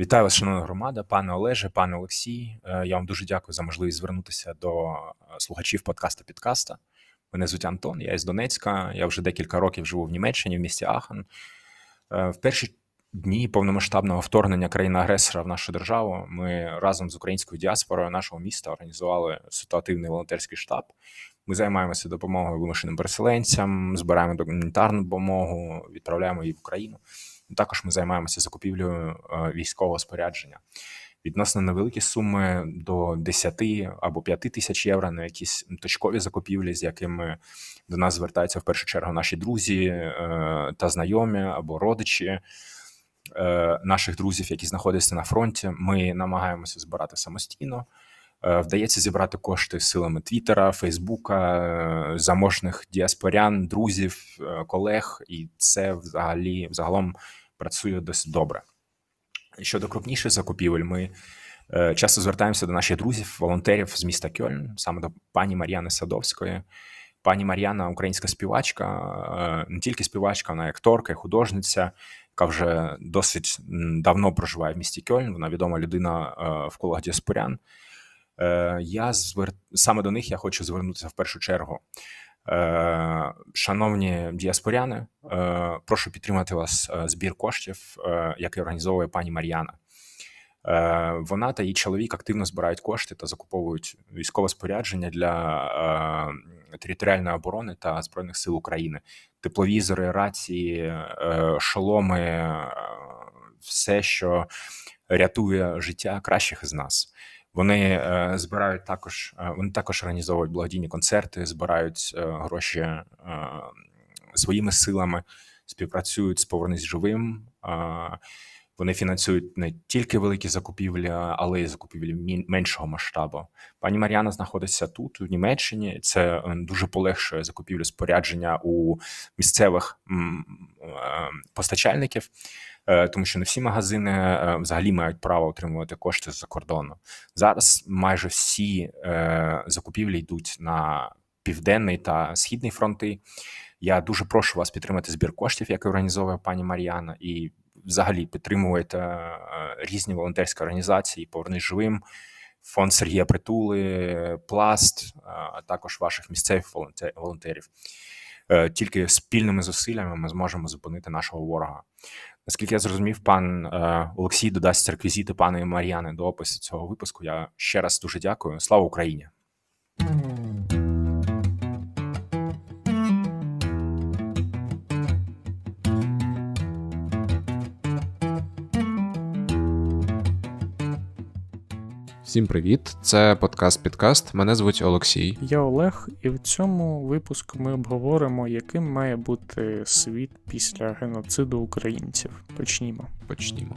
Вітаю вас, шановна громада, пане Олеже, пане Олексій. Е, я вам дуже дякую за можливість звернутися до е, слухачів подкаста Підкаста. Мене звуть Антон, я із Донецька. Я вже декілька років живу в Німеччині, в місті Ахан. Е, в перші дні повномасштабного вторгнення країни-агресора в нашу державу ми разом з українською діаспорою нашого міста організували ситуативний волонтерський штаб. Ми займаємося допомогою вимушеним переселенцям, збираємо гуманітарну допомогу, відправляємо її в Україну. Також ми займаємося закупівлею е, військового спорядження. Відносно невеликі суми до 10 або 5 тисяч євро на якісь точкові закупівлі, з якими до нас звертаються в першу чергу наші друзі е, та знайомі або родичі е, наших друзів, які знаходяться на фронті. Ми намагаємося збирати самостійно. Вдається зібрати кошти силами Твіттера, Фейсбука, заможних діаспорян, друзів, колег, і це взагалі взагалом працює досить добре. Щодо крупніших закупівель, ми е, часто звертаємося до наших друзів, волонтерів з міста Кьольн, саме до пані Мар'яни Садовської. Пані Мар'яна, українська співачка, е, не тільки співачка, вона і акторка, і художниця, яка вже досить давно проживає в місті Кьольн. Вона відома людина е, в колах діаспорян. Я звер... саме до них я хочу звернутися в першу чергу. Е, шановні діаспоряни, е, прошу підтримати вас е, збір коштів, який організовує пані Мар'яна. Вона та її чоловік активно збирають кошти та закуповують військове спорядження для територіальної оборони та збройних сил України, тепловізори, рації, шоломи, все, що рятує життя кращих із нас. Вони е, збирають також, е, вони також організовують благодійні концерти, збирають е, гроші своїми силами, співпрацюють з «Повернись живим. Вони фінансують не тільки великі закупівлі, але й закупівлі меншого масштабу. Пані Мар'яна знаходиться тут, у Німеччині. Це дуже полегшує закупівлю спорядження у місцевих постачальників. Е, тому що не всі магазини е, взагалі мають право отримувати кошти з-за кордону. Зараз майже всі е, закупівлі йдуть на південний та східний фронти. Я дуже прошу вас підтримати збір коштів, який організовує пані Мар'яна, і взагалі підтримуєте різні волонтерські організації, поверни живим. Фонд Сергія Притули, Пласт, а також ваших місцевих волонтерів. Тільки спільними зусиллями ми зможемо зупинити нашого ворога. Наскільки я зрозумів, пан е, Олексій додасть реквізити паної Мар'яни до опису цього випуску. Я ще раз дуже дякую. Слава Україні! Всім привіт! Це подкаст Підкаст. Мене звуть Олексій. Я Олег, і в цьому випуску ми обговоримо, яким має бути світ після геноциду українців. Почнімо. Почнімо.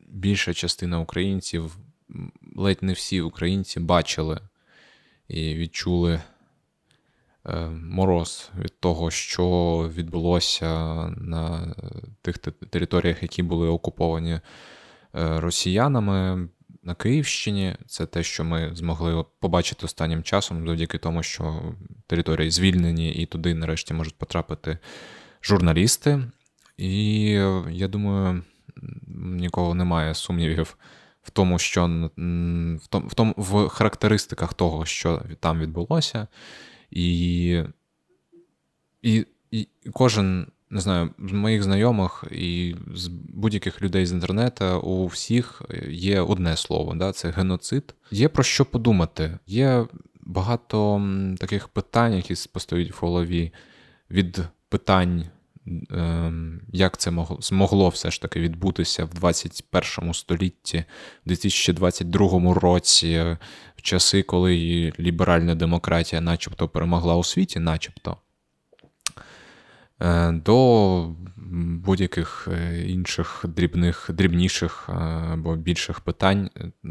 Більша частина українців, ледь не всі українці бачили і відчули мороз від того, що відбулося на тих територіях, які були окуповані е, росіянами на Київщині. Це те, що ми змогли побачити останнім часом, завдяки тому, що території звільнені і туди нарешті можуть потрапити журналісти. І я думаю, нікого немає сумнівів. В тому, що в тому в характеристиках того, що там відбулося, і і, і кожен, не знаю, з моїх знайомих і з будь-яких людей з інтернету у всіх є одне слово: да, це геноцид. Є про що подумати. Є багато таких питань, які постають в голові від питань. Ем, як це змогло все ж таки відбутися в 21 столітті, в 2022 році, в часи, коли ліберальна демократія начебто перемогла у світі, начебто, е, до будь-яких е, інших дрібних, дрібніших е, або більших питань,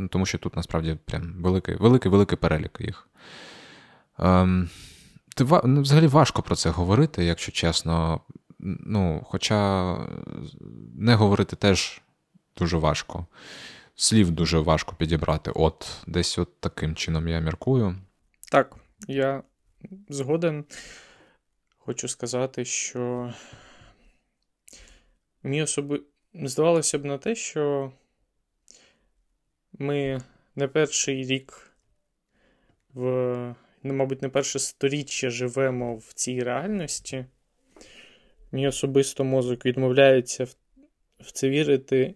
тому що тут насправді прям великий великий, великий перелік їх. Ем, ну, взагалі важко про це говорити, якщо чесно. Ну, Хоча не говорити теж дуже важко. Слів дуже важко підібрати. От, десь от таким чином я міркую. Так, я згоден. Хочу сказати, що мені особи здавалося б на те, що ми не перший рік в, ну, мабуть, не перше сторіччя живемо в цій реальності. Мій особисто мозок відмовляється в, в це вірити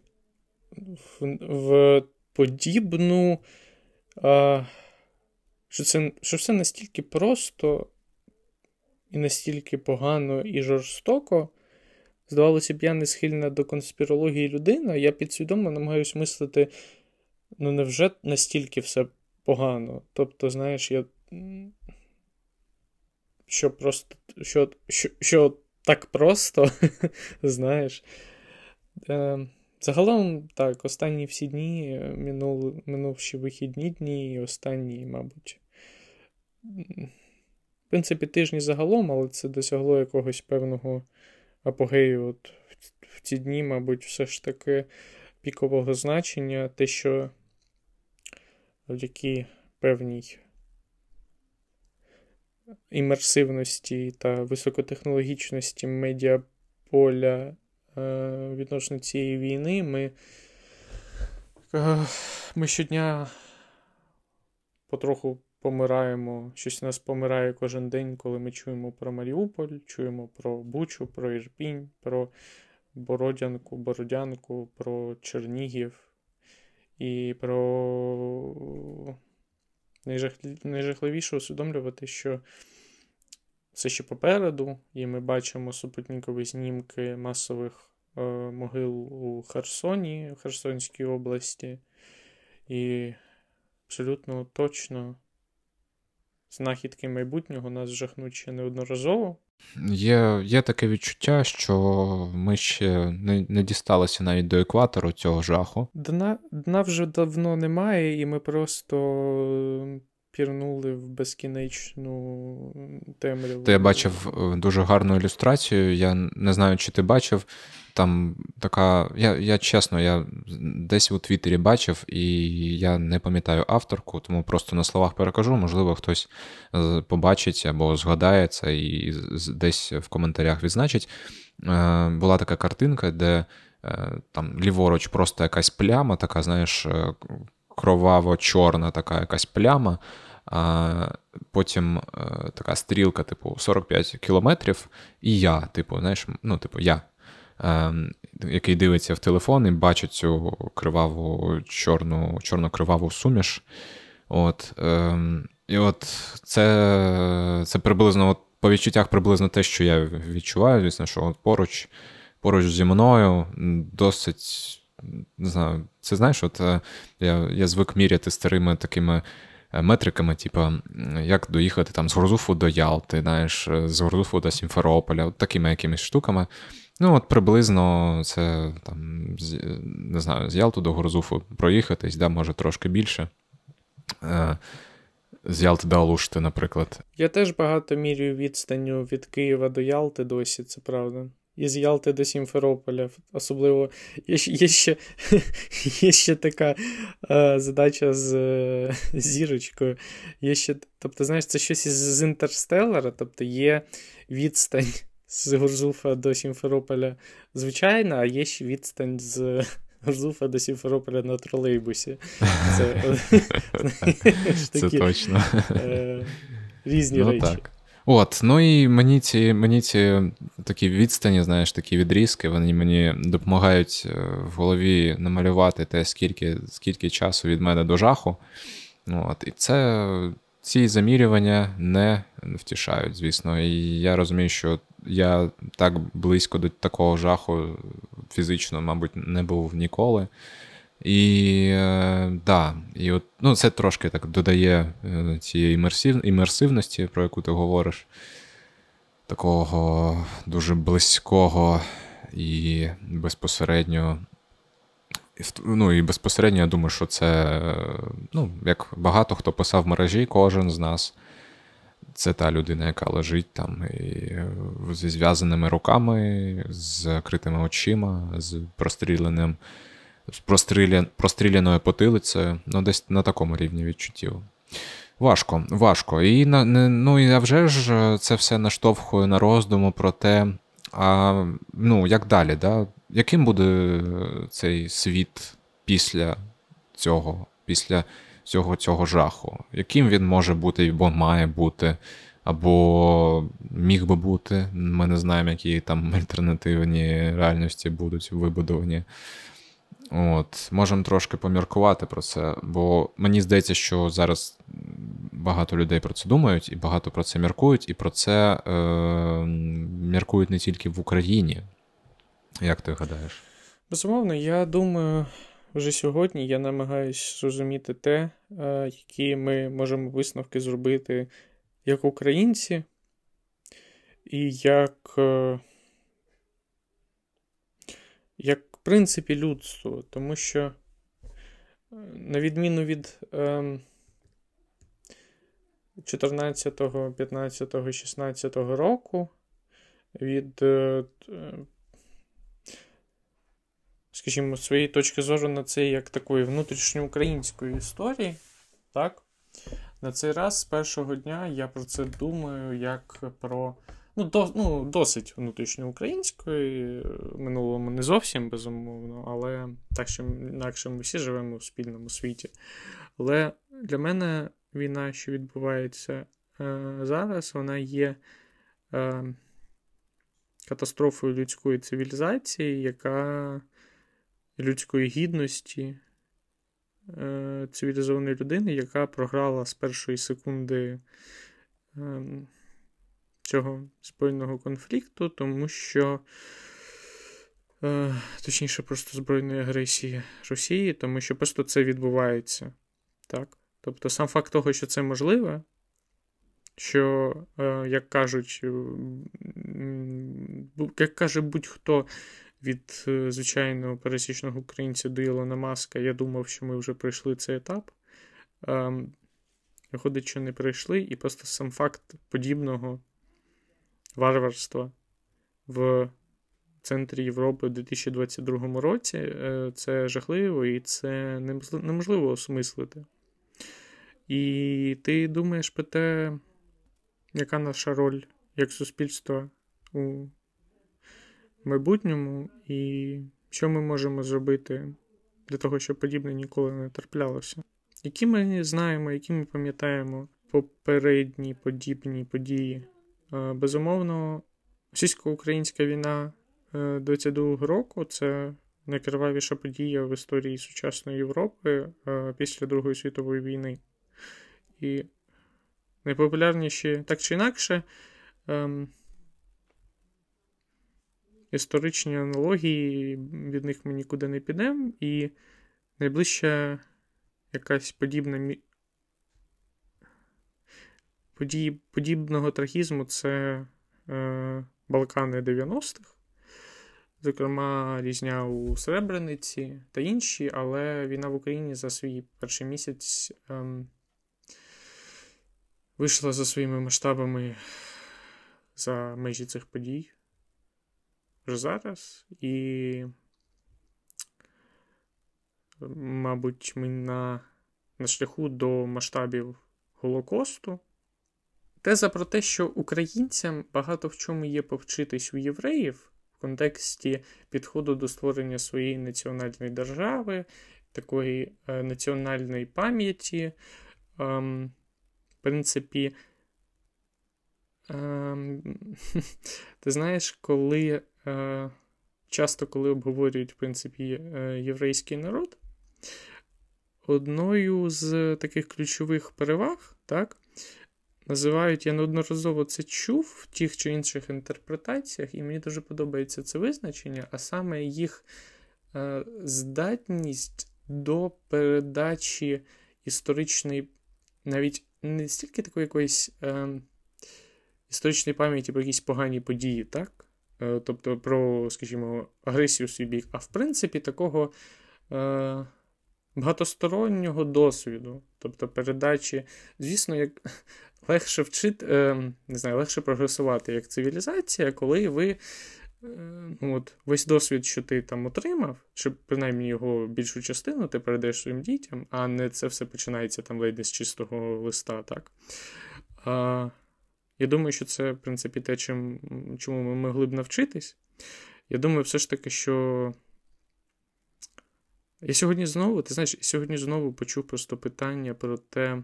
в, в подібну, а, що, це, що все настільки просто і настільки погано і жорстоко. Здавалося б, я не схильна до конспірології людина, я підсвідомо намагаюся мислити, ну невже настільки все погано? Тобто, знаєш, я. Що просто. Що що, що так просто, знаєш. Е, Загалом, так, останні всі дні, минув, минувші вихідні дні, і останні, мабуть. В принципі, тижні загалом, але це досягло якогось певного апогею от в ці дні, мабуть, все ж таки пікового значення, те, що завдяки певній імерсивності та високотехнологічності медіаполя е, відносно цієї війни, ми, е, ми щодня потроху помираємо, щось нас помирає кожен день, коли ми чуємо про Маріуполь, чуємо про Бучу, про Ірпінь, про Бородянку, Бородянку, про Чернігів і про найжахливіше усвідомлювати, що все ще попереду, і ми бачимо супутникові знімки масових е, могил у Херсоні, в Херсонській області, і абсолютно точно знахідки майбутнього нас жахнуть ще неодноразово. Є є таке відчуття, що ми ще не не дісталися навіть до екватору цього жаху. Дна дна вже давно немає, і ми просто пірнули в безкінечну темряву. То я бачив е, дуже гарну ілюстрацію. Я не знаю, чи ти бачив. Там така. Я я чесно, я десь у Твіттері бачив, і я не пам'ятаю авторку, тому просто на словах перекажу. Можливо, хтось е, побачить або згадає це і десь в коментарях відзначить. Е, була така картинка, де там ліворуч просто якась пляма, така, знаєш, кроваво-чорна така якась пляма а потім е, така стрілка, типу, 45 кілометрів, і я, типу, знаєш, ну, типу, я, ем, який дивиться в телефон і бачить цю криваву чорну, чорно-криваву суміш. От, а, І от це це приблизно от, по відчуттях приблизно те, що я відчуваю, звісно, що от поруч поруч зі мною досить. Не знаю, це знаєш, от е, я я звик міряти старими такими метриками, типу, як доїхати там з Горзуфу до Ялти, знаєш, з Горзуфу до Сімферополя, от такими якимись штуками. Ну, от приблизно це там, не знаю, з Ялту до Горзуфу проїхатись, да, може трошки більше. Е, з Ялти до Алушти, наприклад. Я теж багато мірюю відстанню від Києва до Ялти досі, це правда із Ялти до Сімферополя. Особливо є, є ще є ще така е, задача з е, зірочкою. Є ще, Тобто, знаєш, це щось із інтерстеллара, тобто є відстань з Гурзуфа до Сімферополя звичайна, а є ще відстань з. Гурзуфа до Сімферополя на тролейбусі. Це, це точно. Е, різні ну, речі. Так. От, ну і мені ці мені ці такі відстані, знаєш, такі відрізки, вони мені допомагають е, в голові намалювати те, скільки скільки часу від мене до жаху. От, І це ці замірювання не втішають, звісно. І я розумію, що я так близько до такого жаху фізично, мабуть, не був ніколи. І е, да, і от, ну, це трошки так додає е, цієї імерсив, імерсивності, про яку ти говориш, такого дуже близького і безпосередньо. Ну, і безпосередньо я думаю, що це, ну, як багато хто писав в мережі, кожен з нас. Це та людина, яка лежить там і зі зв'язаними руками, з закритими очима, з простріленим простріляною потилицею, ну десь на такому рівні відчуттів. Важко, важко. І на, ну, і вже ж це все наштовхує на роздуму про те, а, ну, як далі, да? яким буде цей світ після цього, після всього цього жаху? Яким він може бути або має бути, або міг би бути? Ми не знаємо, які там альтернативні реальності будуть вибудовані. От, Можемо трошки поміркувати про це, бо мені здається, що зараз багато людей про це думають, і багато про це міркують, і про це е, міркують не тільки в Україні. Як ти гадаєш? Безумовно, я думаю, вже сьогодні я намагаюся зрозуміти те, е, які ми можемо висновки зробити як українці, і як, е, як принципі людство. Тому що, е, на відміну від 14, 15, 16 року, від скажімо, своєї точки зору на це як такої внутрішньоукраїнської історії. так? На цей раз з першого дня я про це думаю як про ну, до, ну, досить внутрішньоукраїнської, минулому не зовсім безумовно, але так що інакше ми всі живемо в спільному світі. Але для мене війна, що відбувається е, зараз, вона є е, катастрофою людської цивілізації, яка людської гідності е, цивілізованої людини, яка програла з першої секунди е, цього збройного конфлікту, тому що, е, точніше, просто збройної агресії Росії, тому що просто це відбувається. Так? Тобто, сам факт того, що це можливе. Що, як кажуть, як каже будь-хто, від е, звичайного пересічного українця до Ілона Маска, я думав, що ми вже пройшли цей етап. Ем, виходить, що не пройшли, і просто сам факт подібного варварства в центрі Європи у 2022 році е, це жахливо і це неможливо осмислити. І ти думаєш про те, яка наша роль як суспільства у майбутньому, і що ми можемо зробити для того, щоб подібне ніколи не траплялося. Які ми знаємо, які ми пам'ятаємо попередні подібні події? Безумовно, російсько-українська війна 22-го року це найкривавіша подія в історії сучасної Європи після Другої світової війни. І найпопулярніші так чи інакше. Ем, історичні аналогії, від них ми нікуди не підемо, і найближча якась подібна події, подібного трагізму це е, Балкани 90-х. Зокрема, різня у Сребрениці та інші, але війна в Україні за свій перший місяць ем, вийшла за своїми масштабами за межі цих подій вже зараз, і, мабуть, ми на, на шляху до масштабів Голокосту. Теза про те, що українцям багато в чому є повчитись у євреїв в контексті підходу до створення своєї національної держави, такої е, національної пам'яті. Е, в принципі, е, ти знаєш, коли Е, часто, коли обговорюють, в принципі, е, єврейський народ, одною з таких ключових переваг, так, називають, я неодноразово це чув в тих чи інших інтерпретаціях, і мені дуже подобається це визначення, а саме їх е, здатність до передачі історичної, навіть не стільки такої якоїсь е, історичної пам'яті про якісь погані події, так? Е, тобто про, скажімо, агресію в свій бік, а в принципі, такого е, багатостороннього досвіду, тобто передачі, звісно, як легше вчити, е, не знаю, легше прогресувати як цивілізація, коли ви. Е, ну, от, Весь досвід, що ти там отримав, чи принаймні його більшу частину ти передаєш своїм дітям, а не це все починається там ледь не з чистого листа. так. А, я думаю, що це, в принципі, те, чим, чому ми могли б навчитись. Я думаю, все ж таки, що. Я сьогодні знову, ти знаєш, сьогодні знову почув просто питання про те.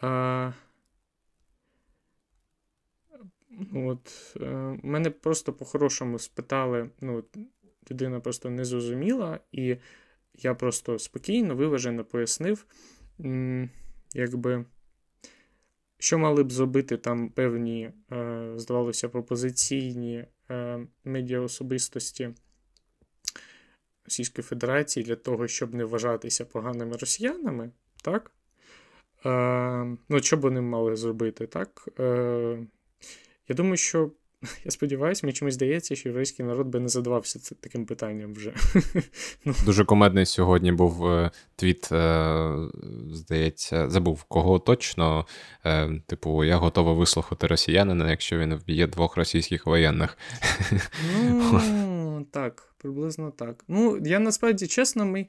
А... От, е, Мене просто по-хорошому спитали, ну, людина просто не зрозуміла, і я просто спокійно, виважено пояснив, якби, що мали б зробити там певні, е, здавалося, пропозиційні е, медіаособистості Російської Федерації для того, щоб не вважатися поганими росіянами, так? Ну, що б вони мали зробити, так? Я думаю, що я сподіваюся, мені чомусь здається, що єврейський народ би не задавався це таким питанням вже. ну. Дуже комедний сьогодні був е, твіт, е, здається, забув кого точно. Е, типу, я готовий вислухати росіянина, якщо він вб'є двох російських воєнних. Ну, так, приблизно так. Ну, я насправді чесно, мій.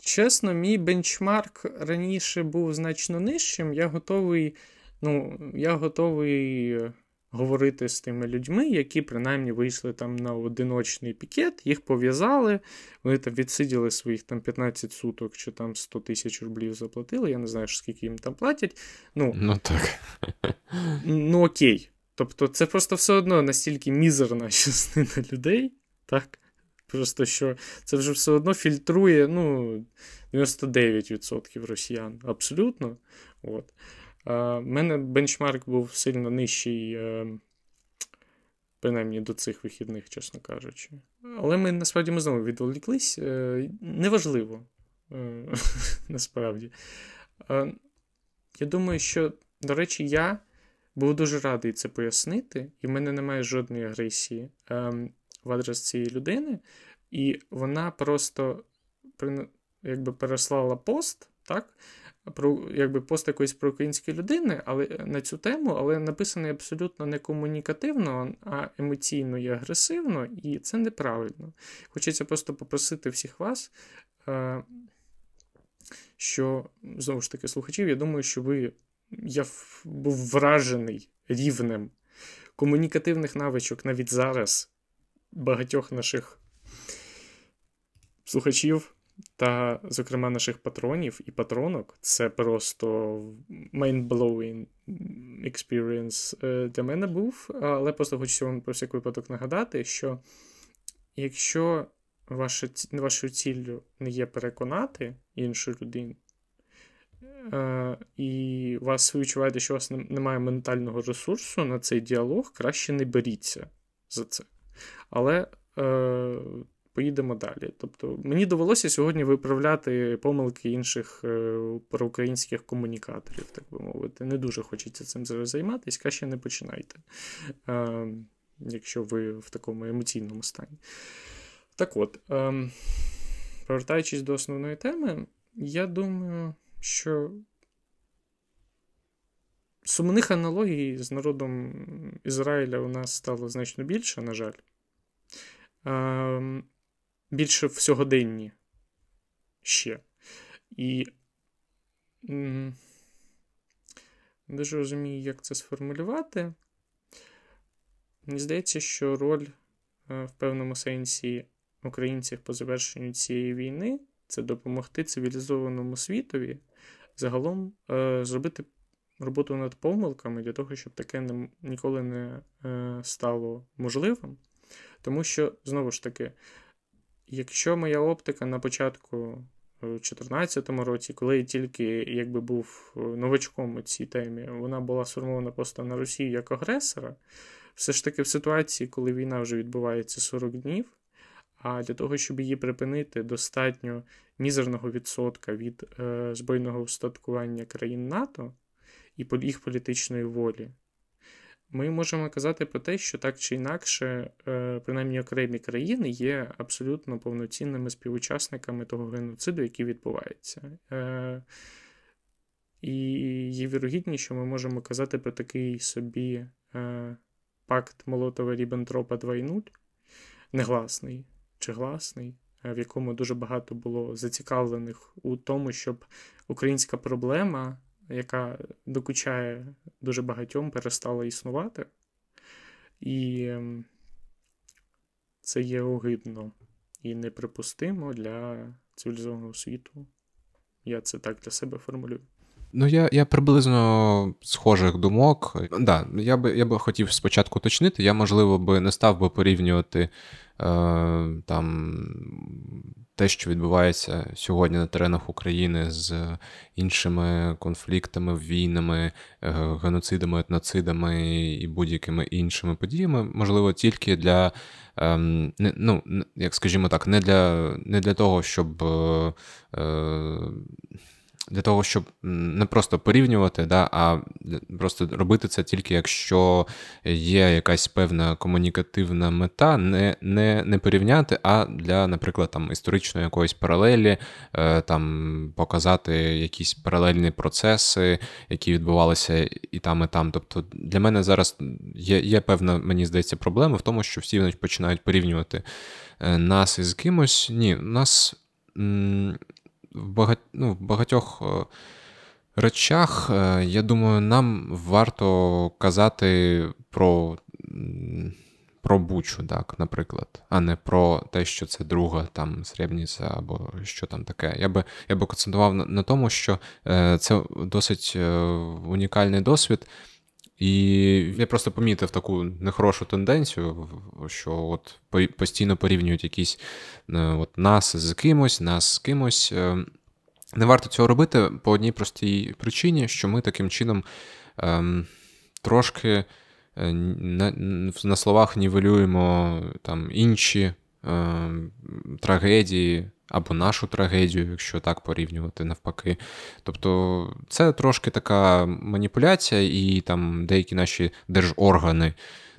Чесно, мій бенчмарк раніше був значно нижчим. Я готовий, ну, я готовий говорити з тими людьми, які принаймні вийшли там на одиночний пікет, їх пов'язали, вони там відсиділи своїх там 15 суток чи там 100 тисяч рублів заплатили. Я не знаю, скільки їм там платять. Ну, ну так. Ну окей. Тобто, це просто все одно настільки мізерна частина людей, так? Просто що це вже все одно фільтрує ну, 99% росіян. Абсолютно. От. У мене бенчмарк був сильно нижчий, е, принаймні до цих вихідних, чесно кажучи. Але ми насправді ми знову відволіклись. Е, неважливо, е, насправді. Я думаю, що, до речі, я був дуже радий це пояснити, і в мене немає жодної агресії в адрес цієї людини, і вона просто якби переслала пост, так? Про якби пост якоїсь проукраїнської людини, але на цю тему, але написаний абсолютно не комунікативно, а емоційно і агресивно, і це неправильно. Хочеться просто попросити всіх вас, е, що знову ж таки слухачів, я думаю, що ви я був вражений рівнем комунікативних навичок навіть зараз багатьох наших слухачів та, зокрема, наших патронів і патронок. Це просто mind-blowing experience е, для мене був. Але просто хочу вам про всяк випадок нагадати, що якщо ваша, вашою ціллю не є переконати іншу людину, е, і вас ви відчуваєте, що у вас немає ментального ресурсу на цей діалог, краще не беріться за це. Але е, поїдемо далі. Тобто мені довелося сьогодні виправляти помилки інших е, проукраїнських комунікаторів, так би мовити. Не дуже хочеться цим зараз займатися, краще не починайте, е, якщо ви в такому емоційному стані. Так от, е, повертаючись до основної теми, я думаю, що. Сумних аналогій з народом Ізраїля у нас стало значно більше, на жаль. Більше в сьогоденні ще. І не дуже розумію, як це сформулювати. Мені здається, що роль е, в певному сенсі українців по завершенню цієї війни це допомогти цивілізованому світові загалом е, зробити роботу над помилками для того, щоб таке не, ніколи не е, стало можливим. Тому що, знову ж таки, Якщо моя оптика на початку у 2014 році, коли я тільки якби був е, новачком у цій темі, вона була сформована просто на Росію як агресора, все ж таки в ситуації, коли війна вже відбувається 40 днів, а для того, щоб її припинити, достатньо мізерного відсотка від е, збройного устаткування країн НАТО і їх політичної волі ми можемо казати про те, що так чи інакше, е, принаймні окремі країни є абсолютно повноцінними співучасниками того геноциду, який відбувається. Е, і є вірогідність, що ми можемо казати про такий собі е, пакт Молотова Ріббентропа 2.0, негласний чи гласний, в якому дуже багато було зацікавлених у тому, щоб українська проблема яка докучає дуже багатьом, перестала існувати. І ем, це є огидно і неприпустимо для цивілізованого світу. Я це так для себе формулюю. Ну, я я приблизно схожих думок. Да, Я би я би хотів спочатку уточнити. Я, можливо, би не став би порівнювати е, там те, що відбувається сьогодні на теренах України з іншими конфліктами, війнами, е, геноцидами, етноцидами і будь-якими іншими подіями, можливо, тільки для, е, ну, як скажімо так, не для не для того, щоб. Е, для того, щоб не просто порівнювати, да, а просто робити це тільки якщо є якась певна комунікативна мета, не не, не порівняти, а для, наприклад, там історичної якоїсь паралелі, е, там показати якісь паралельні процеси, які відбувалися і там, і там. Тобто для мене зараз є є певна, мені здається, проблема в тому, що всі починають порівнювати е, нас із кимось. Ні, нас в багать, ну, багатьох е, речах, е, я думаю, нам варто казати про про Бучу, так, наприклад, а не про те, що це друга там Сребніця або що там таке. Я би я би концентрував на, на тому, що е, це досить унікальний досвід. І я просто помітив таку нехорошу тенденцію, що от постійно порівнюють якісь е, от нас з кимось, нас з кимось. Е, не варто цього робити по одній простій причині, що ми таким чином ем, трошки е, на, на словах нівелюємо там інші трагедії або нашу трагедію, якщо так порівнювати навпаки. Тобто це трошки така маніпуляція, і там деякі наші держоргани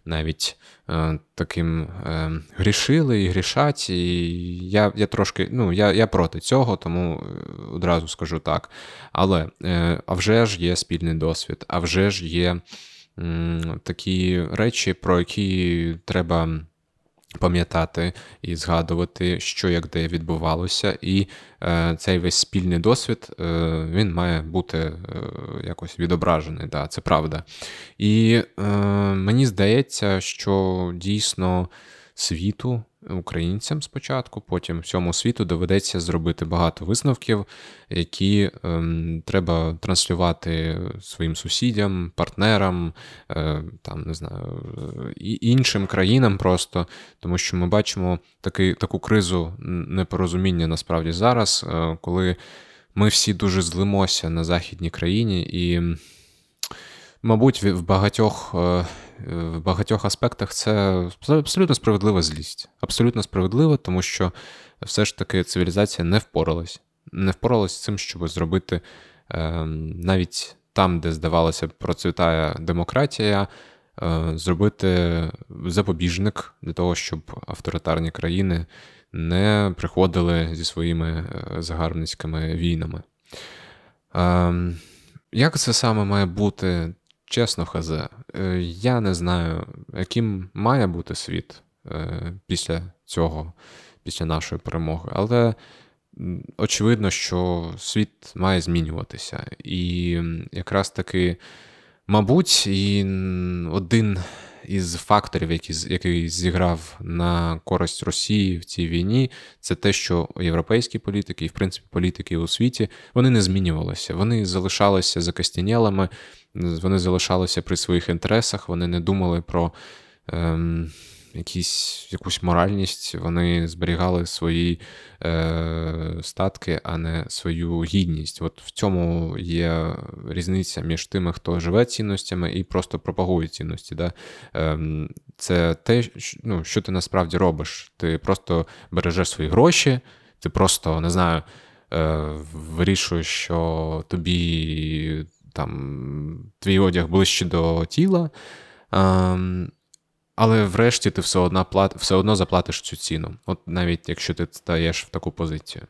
навіть е, таким е, грішили і грішать. І я я трошки ну, я, я проти цього, тому е, одразу скажу так. Але е, а вже ж є спільний досвід, а вже ж є такі речі, про які треба пам'ятати і згадувати, що як де відбувалося, і е, цей весь спільний досвід е, він має бути е, якось відображений. Да, Це правда. І е, мені здається, що дійсно світу українцям спочатку, потім всьому світу доведеться зробити багато висновків, які ем, треба транслювати своїм сусідям, партнерам, е, там не знаю, іншим країнам просто, тому що ми бачимо таки, таку кризу непорозуміння насправді зараз, е, коли ми всі дуже злимося на західній країні і. Мабуть, в багатьох е, в багатьох аспектах це абсолютно справедлива злість. Абсолютно справедлива, тому що все ж таки цивілізація не впоралась. Не впоралась з цим, щоб зробити е, навіть там, де, здавалося, процвітає демократія, е, зробити запобіжник для того, щоб авторитарні країни не приходили зі своїми загарбницькими війнами. Ем, як це саме має бути? Чесно, хазе, е, я не знаю, яким має бути світ е, після цього, після нашої перемоги, але очевидно, що світ має змінюватися. І якраз таки, мабуть, і один із факторів, який який зіграв на користь Росії в цій війні, це те, що європейські політики, і в принципі політики у світі, вони не змінювалися. Вони залишалися закостянілими, вони залишалися при своїх інтересах, вони не думали про. Ем, якісь, якусь моральність, вони зберігали свої е, статки, а не свою гідність. От в цьому є різниця між тими, хто живе цінностями і просто пропагує цінності. Да? Е, Це те, ну, що ти насправді робиш. Ти просто бережеш свої гроші, ти просто не знаю. Е, вирішуєш, що тобі там твій одяг ближче до тіла, ем, але врешті ти все одно плат, все одно заплатиш цю ціну, от навіть якщо ти стаєш в таку позицію.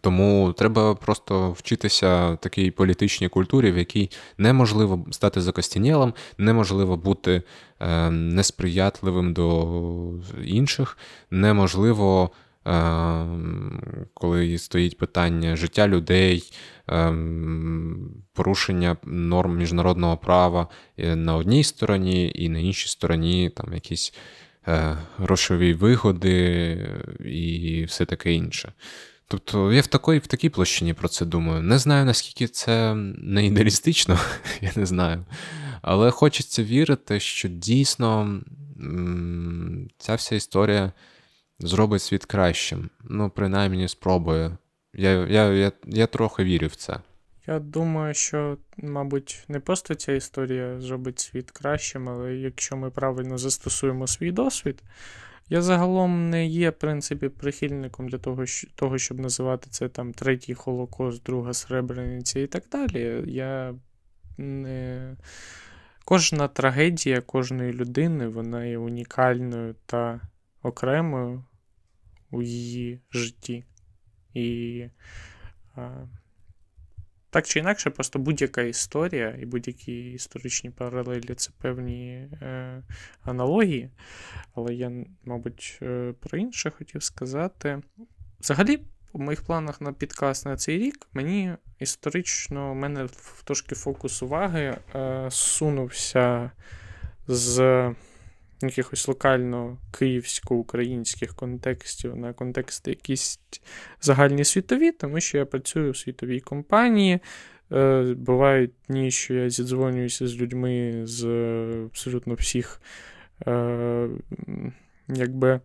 Тому треба просто вчитися такій політичній культурі, в якій неможливо стати закостінєлим, неможливо бути е, несприятливим до інших, неможливо Ем, коли стоїть питання життя людей, ем, порушення норм міжнародного права на одній стороні, і на іншій стороні там якісь е, грошові вигоди і все таке інше. Тобто я в такій в такій площині про це думаю. Не знаю, наскільки це не ідеалістично, я не знаю. Але хочеться вірити, що дійсно ця вся історія зробить світ кращим. Ну, принаймні, спробує. Я, я, я, Я трохи вірю в це. Я думаю, що, мабуть, не просто ця історія зробить світ кращим, але якщо ми правильно застосуємо свій досвід, я загалом не є, в принципі, прихильником для того, того щоб називати це там третій Холокост, друга Сребрениця і так далі. Я не... Кожна трагедія кожної людини вона є унікальною та окремою у її житті. І так чи інакше, просто будь-яка історія і будь-які історичні паралелі це певні е, аналогії. Але я, мабуть, е, про інше хотів сказати. Взагалі, у моїх планах на підкаст на цей рік мені історично, у мене трошки фокус уваги е, сунувся з якихось локально київсько-українських контекстів на контексти якісь загальні світові, тому що я працюю в світовій компанії. Е, бувають дні, що я зідзвонююся з людьми з абсолютно всіх е, якби,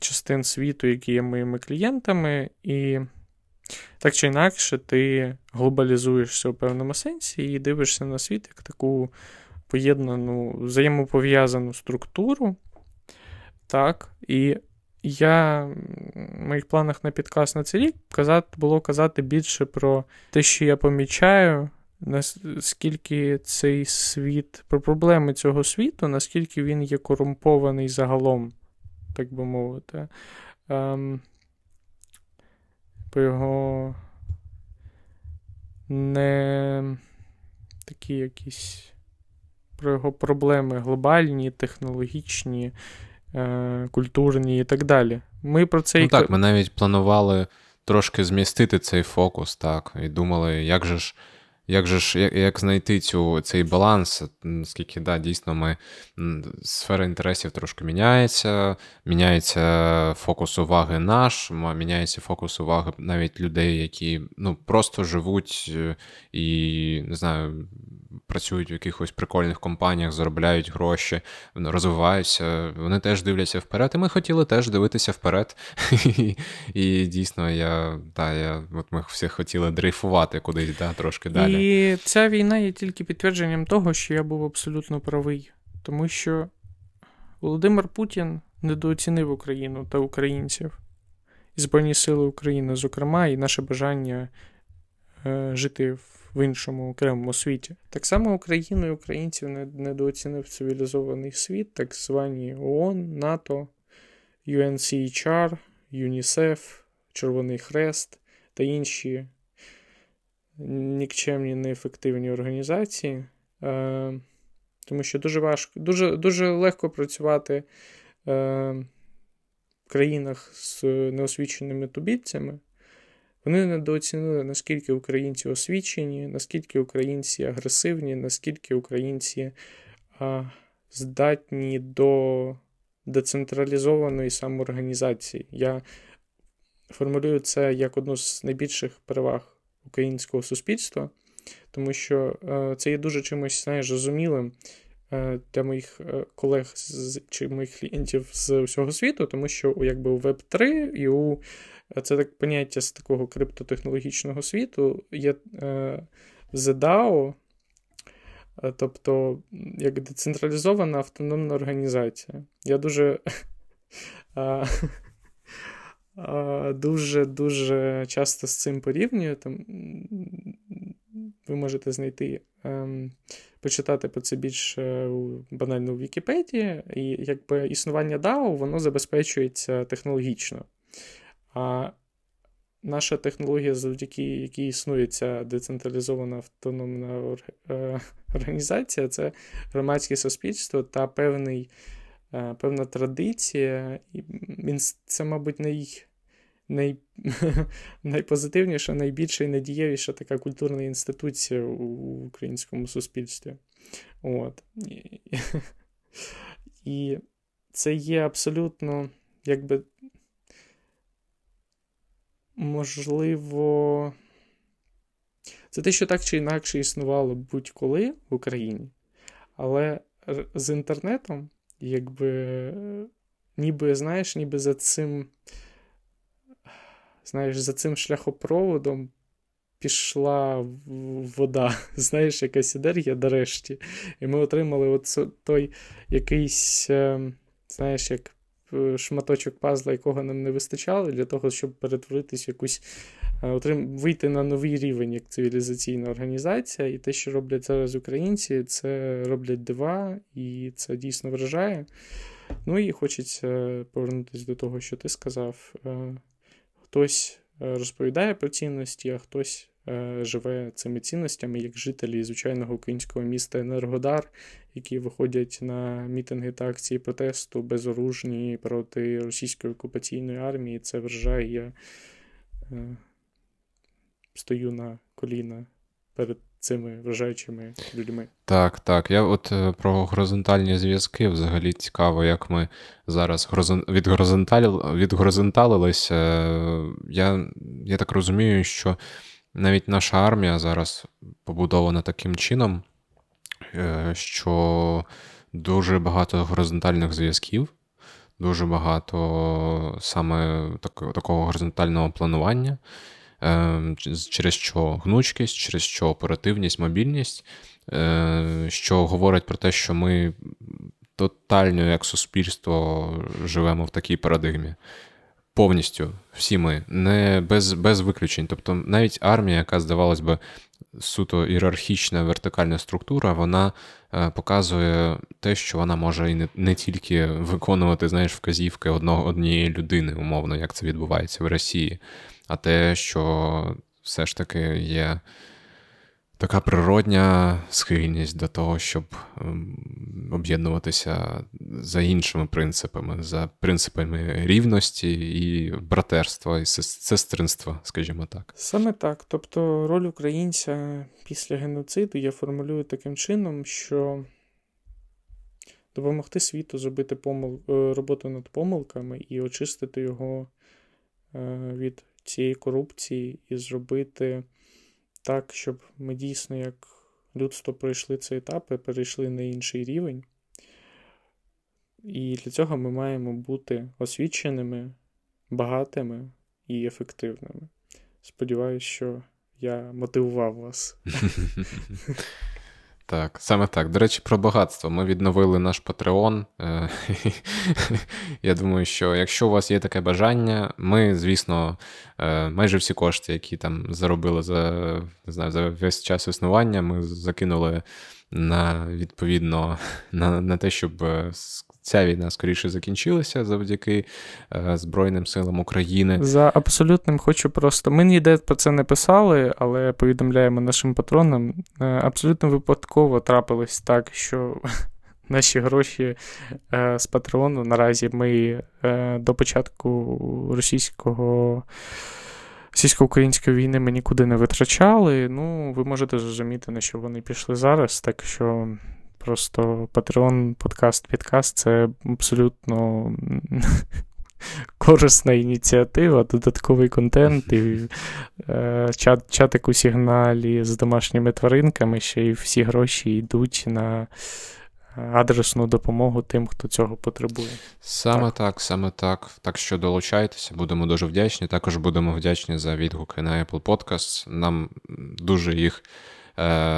частин світу, які є моїми клієнтами, і так чи інакше, ти глобалізуєшся у певному сенсі і дивишся на світ як таку поєднану, взаємопов'язану структуру. Так, і я в моїх планах на підкаст на цей рік казати, було казати більше про те, що я помічаю, наскільки цей світ, про проблеми цього світу, наскільки він є корумпований загалом, так би мовити. Ем, По його не такі якісь про його проблеми глобальні, технологічні, е, культурні і так далі. Ми про це ну, і так, ми навіть планували трошки змістити цей фокус, так, і думали, як же ж. Як же ж як, як знайти цю, цей баланс? Наскільки да, дійсно ми сфера інтересів трошки міняється, міняється фокус уваги наш, міняється фокус уваги навіть людей, які ну, просто живуть е, і не знаю, працюють в якихось прикольних компаніях, заробляють гроші, розвиваються. Вони теж дивляться вперед. І ми хотіли теж дивитися вперед. І дійсно, я, да, я, от ми всі хотіли дрейфувати кудись да, трошки далі. І ця війна є тільки підтвердженням того, що я був абсолютно правий. Тому що Володимир Путін недооцінив Україну та українців і Збройні Сили України, зокрема, і наше бажання е, жити в в іншому окремому світі. Так само Україну і українців недооцінив цивілізований світ, так звані ООН, НАТО, UNCHR, ЮНІСЕФ, Червоний Хрест та інші нікчемні неефективні організації. Е, тому що дуже важко, дуже дуже легко працювати е, в країнах з неосвіченими тубільцями, вони недооцінили, наскільки українці освічені, наскільки українці агресивні, наскільки українці а, здатні до децентралізованої самоорганізації. Я формулюю це як одну з найбільших переваг українського суспільства, тому що е, це є дуже чимось знаєш, зрозумілим е, для моїх е, колег чи моїх клієнтів з всього світу, тому що якби у Web3 і у це так поняття з такого криптотехнологічного світу є е, ZDAO, е, тобто як децентралізована автономна організація. Я дуже дуже дуже часто з цим порівнюю. Там, Ви можете знайти, ем, почитати про це більше банально у Вікіпедії, і якби існування DAO воно забезпечується технологічно. А наша технологія, завдяки якій існує ця децентралізована автономна е, організація, це громадське суспільство та певний, е, певна традиція. Це, мабуть, най, най, найпозитивніша, найбільша і найдієвіша така культурна інституція у українському суспільстві. От. І це є абсолютно, якби, можливо, це те, що так чи інакше існувало будь-коли в Україні, але з інтернетом, якби, ніби, знаєш, ніби за цим, знаєш, за цим шляхопроводом пішла вода, знаєш, якась енергія нарешті. І ми отримали от той якийсь, ем, знаєш, як шматочок пазла, якого нам не вистачало, для того, щоб перетворитись в якусь. Е, отрим... Вийти на новий рівень як цивілізаційна організація, і те, що роблять зараз українці, це роблять дива, і це дійсно вражає. Ну і хочеться повернутися до того, що ти сказав. Е, хтось розповідає про цінності, а хтось е, живе цими цінностями, як жителі звичайного українського міста Енергодар, які виходять на мітинги та акції протесту безоружні проти російської окупаційної армії. Це вражає. Я е, стою на коліна перед цими вражаючими людьми. Так, так. Я от е, про горизонтальні зв'язки взагалі цікаво, як ми зараз відгоризонталилися. Я, Я так розумію, що навіть наша армія зараз побудована таким чином, е, що дуже багато горизонтальних зв'язків. Дуже багато саме такого горизонтального планування, Ем, через що гнучкість, через що оперативність, мобільність, е, що говорить про те, що ми тотально, як суспільство, живемо в такій парадигмі. Повністю всі ми, не без без виключень. Тобто навіть армія, яка, здавалось би, суто ієрархічна вертикальна структура, вона е, показує те, що вона може і не, не тільки виконувати знаєш, вказівки одного однієї людини, умовно, як це відбувається в Росії а те, що все ж таки є така природня схильність до того, щоб ем, об'єднуватися за іншими принципами, за принципами рівності і братерства, і сестринства, скажімо так. Саме так. Тобто роль українця після геноциду я формулюю таким чином, що. Допомогти світу зробити помил... Е, роботу над помилками і очистити його е, від цієї корупції і зробити так, щоб ми дійсно, як людство пройшли цей етап і перейшли на інший рівень. І для цього ми маємо бути освіченими, багатими і ефективними. Сподіваюсь, що я мотивував вас. Так, саме так. До речі, про багатство. Ми відновили наш Патреон. Е, я думаю, що якщо у вас є таке бажання, ми, звісно, е, майже всі кошти, які там заробили за не знаю, за весь час існування, ми закинули на відповідно на, на те, щоб е, ця війна скоріше закінчилася завдяки е, Збройним силам України. За абсолютним хочу просто. Ми ніде про це не писали, але повідомляємо нашим патронам. Е, абсолютно випадково трапилось так, що. Наші гроші е, з Патреону наразі ми е, до початку російського російсько-української війни ми нікуди не витрачали. Ну, ви можете зрозуміти, на що вони пішли зараз. Так що Просто Patreon, подкаст, підкаст це абсолютно корисна ініціатива, додатковий контент, і е, чат, чатик у сигналі з домашніми тваринками, ще й всі гроші йдуть на адресну допомогу тим, хто цього потребує. Саме так, так саме так. Так що долучайтеся, будемо дуже вдячні. Також будемо вдячні за відгуки на Apple Podcasts. Нам дуже їх е,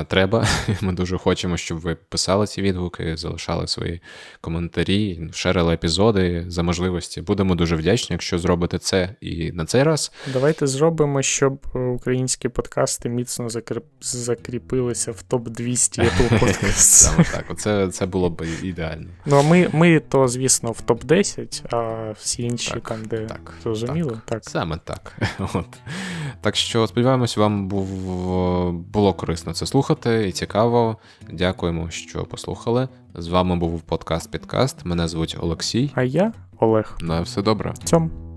треба. Ми дуже хочемо, щоб ви писали ці відгуки, залишали свої коментарі, шерили епізоди за можливості. Будемо дуже вдячні, якщо зробите це і на цей раз. Давайте зробимо, щоб українські подкасти міцно закріп... закріпилися в топ 200 Apple Podcasts. Саме так, Оце, це було б ідеально. Ну а ми, ми то, звісно, в топ 10 а всі інші так, там, де так, зрозуміло. Так. так. Саме так. От. Так що сподіваємось, вам був було корисно корисно це слухати і цікаво. Дякуємо, що послухали. З вами був подкаст Підкаст. Мене звуть Олексій. А я Олег. На все добре. Цьом.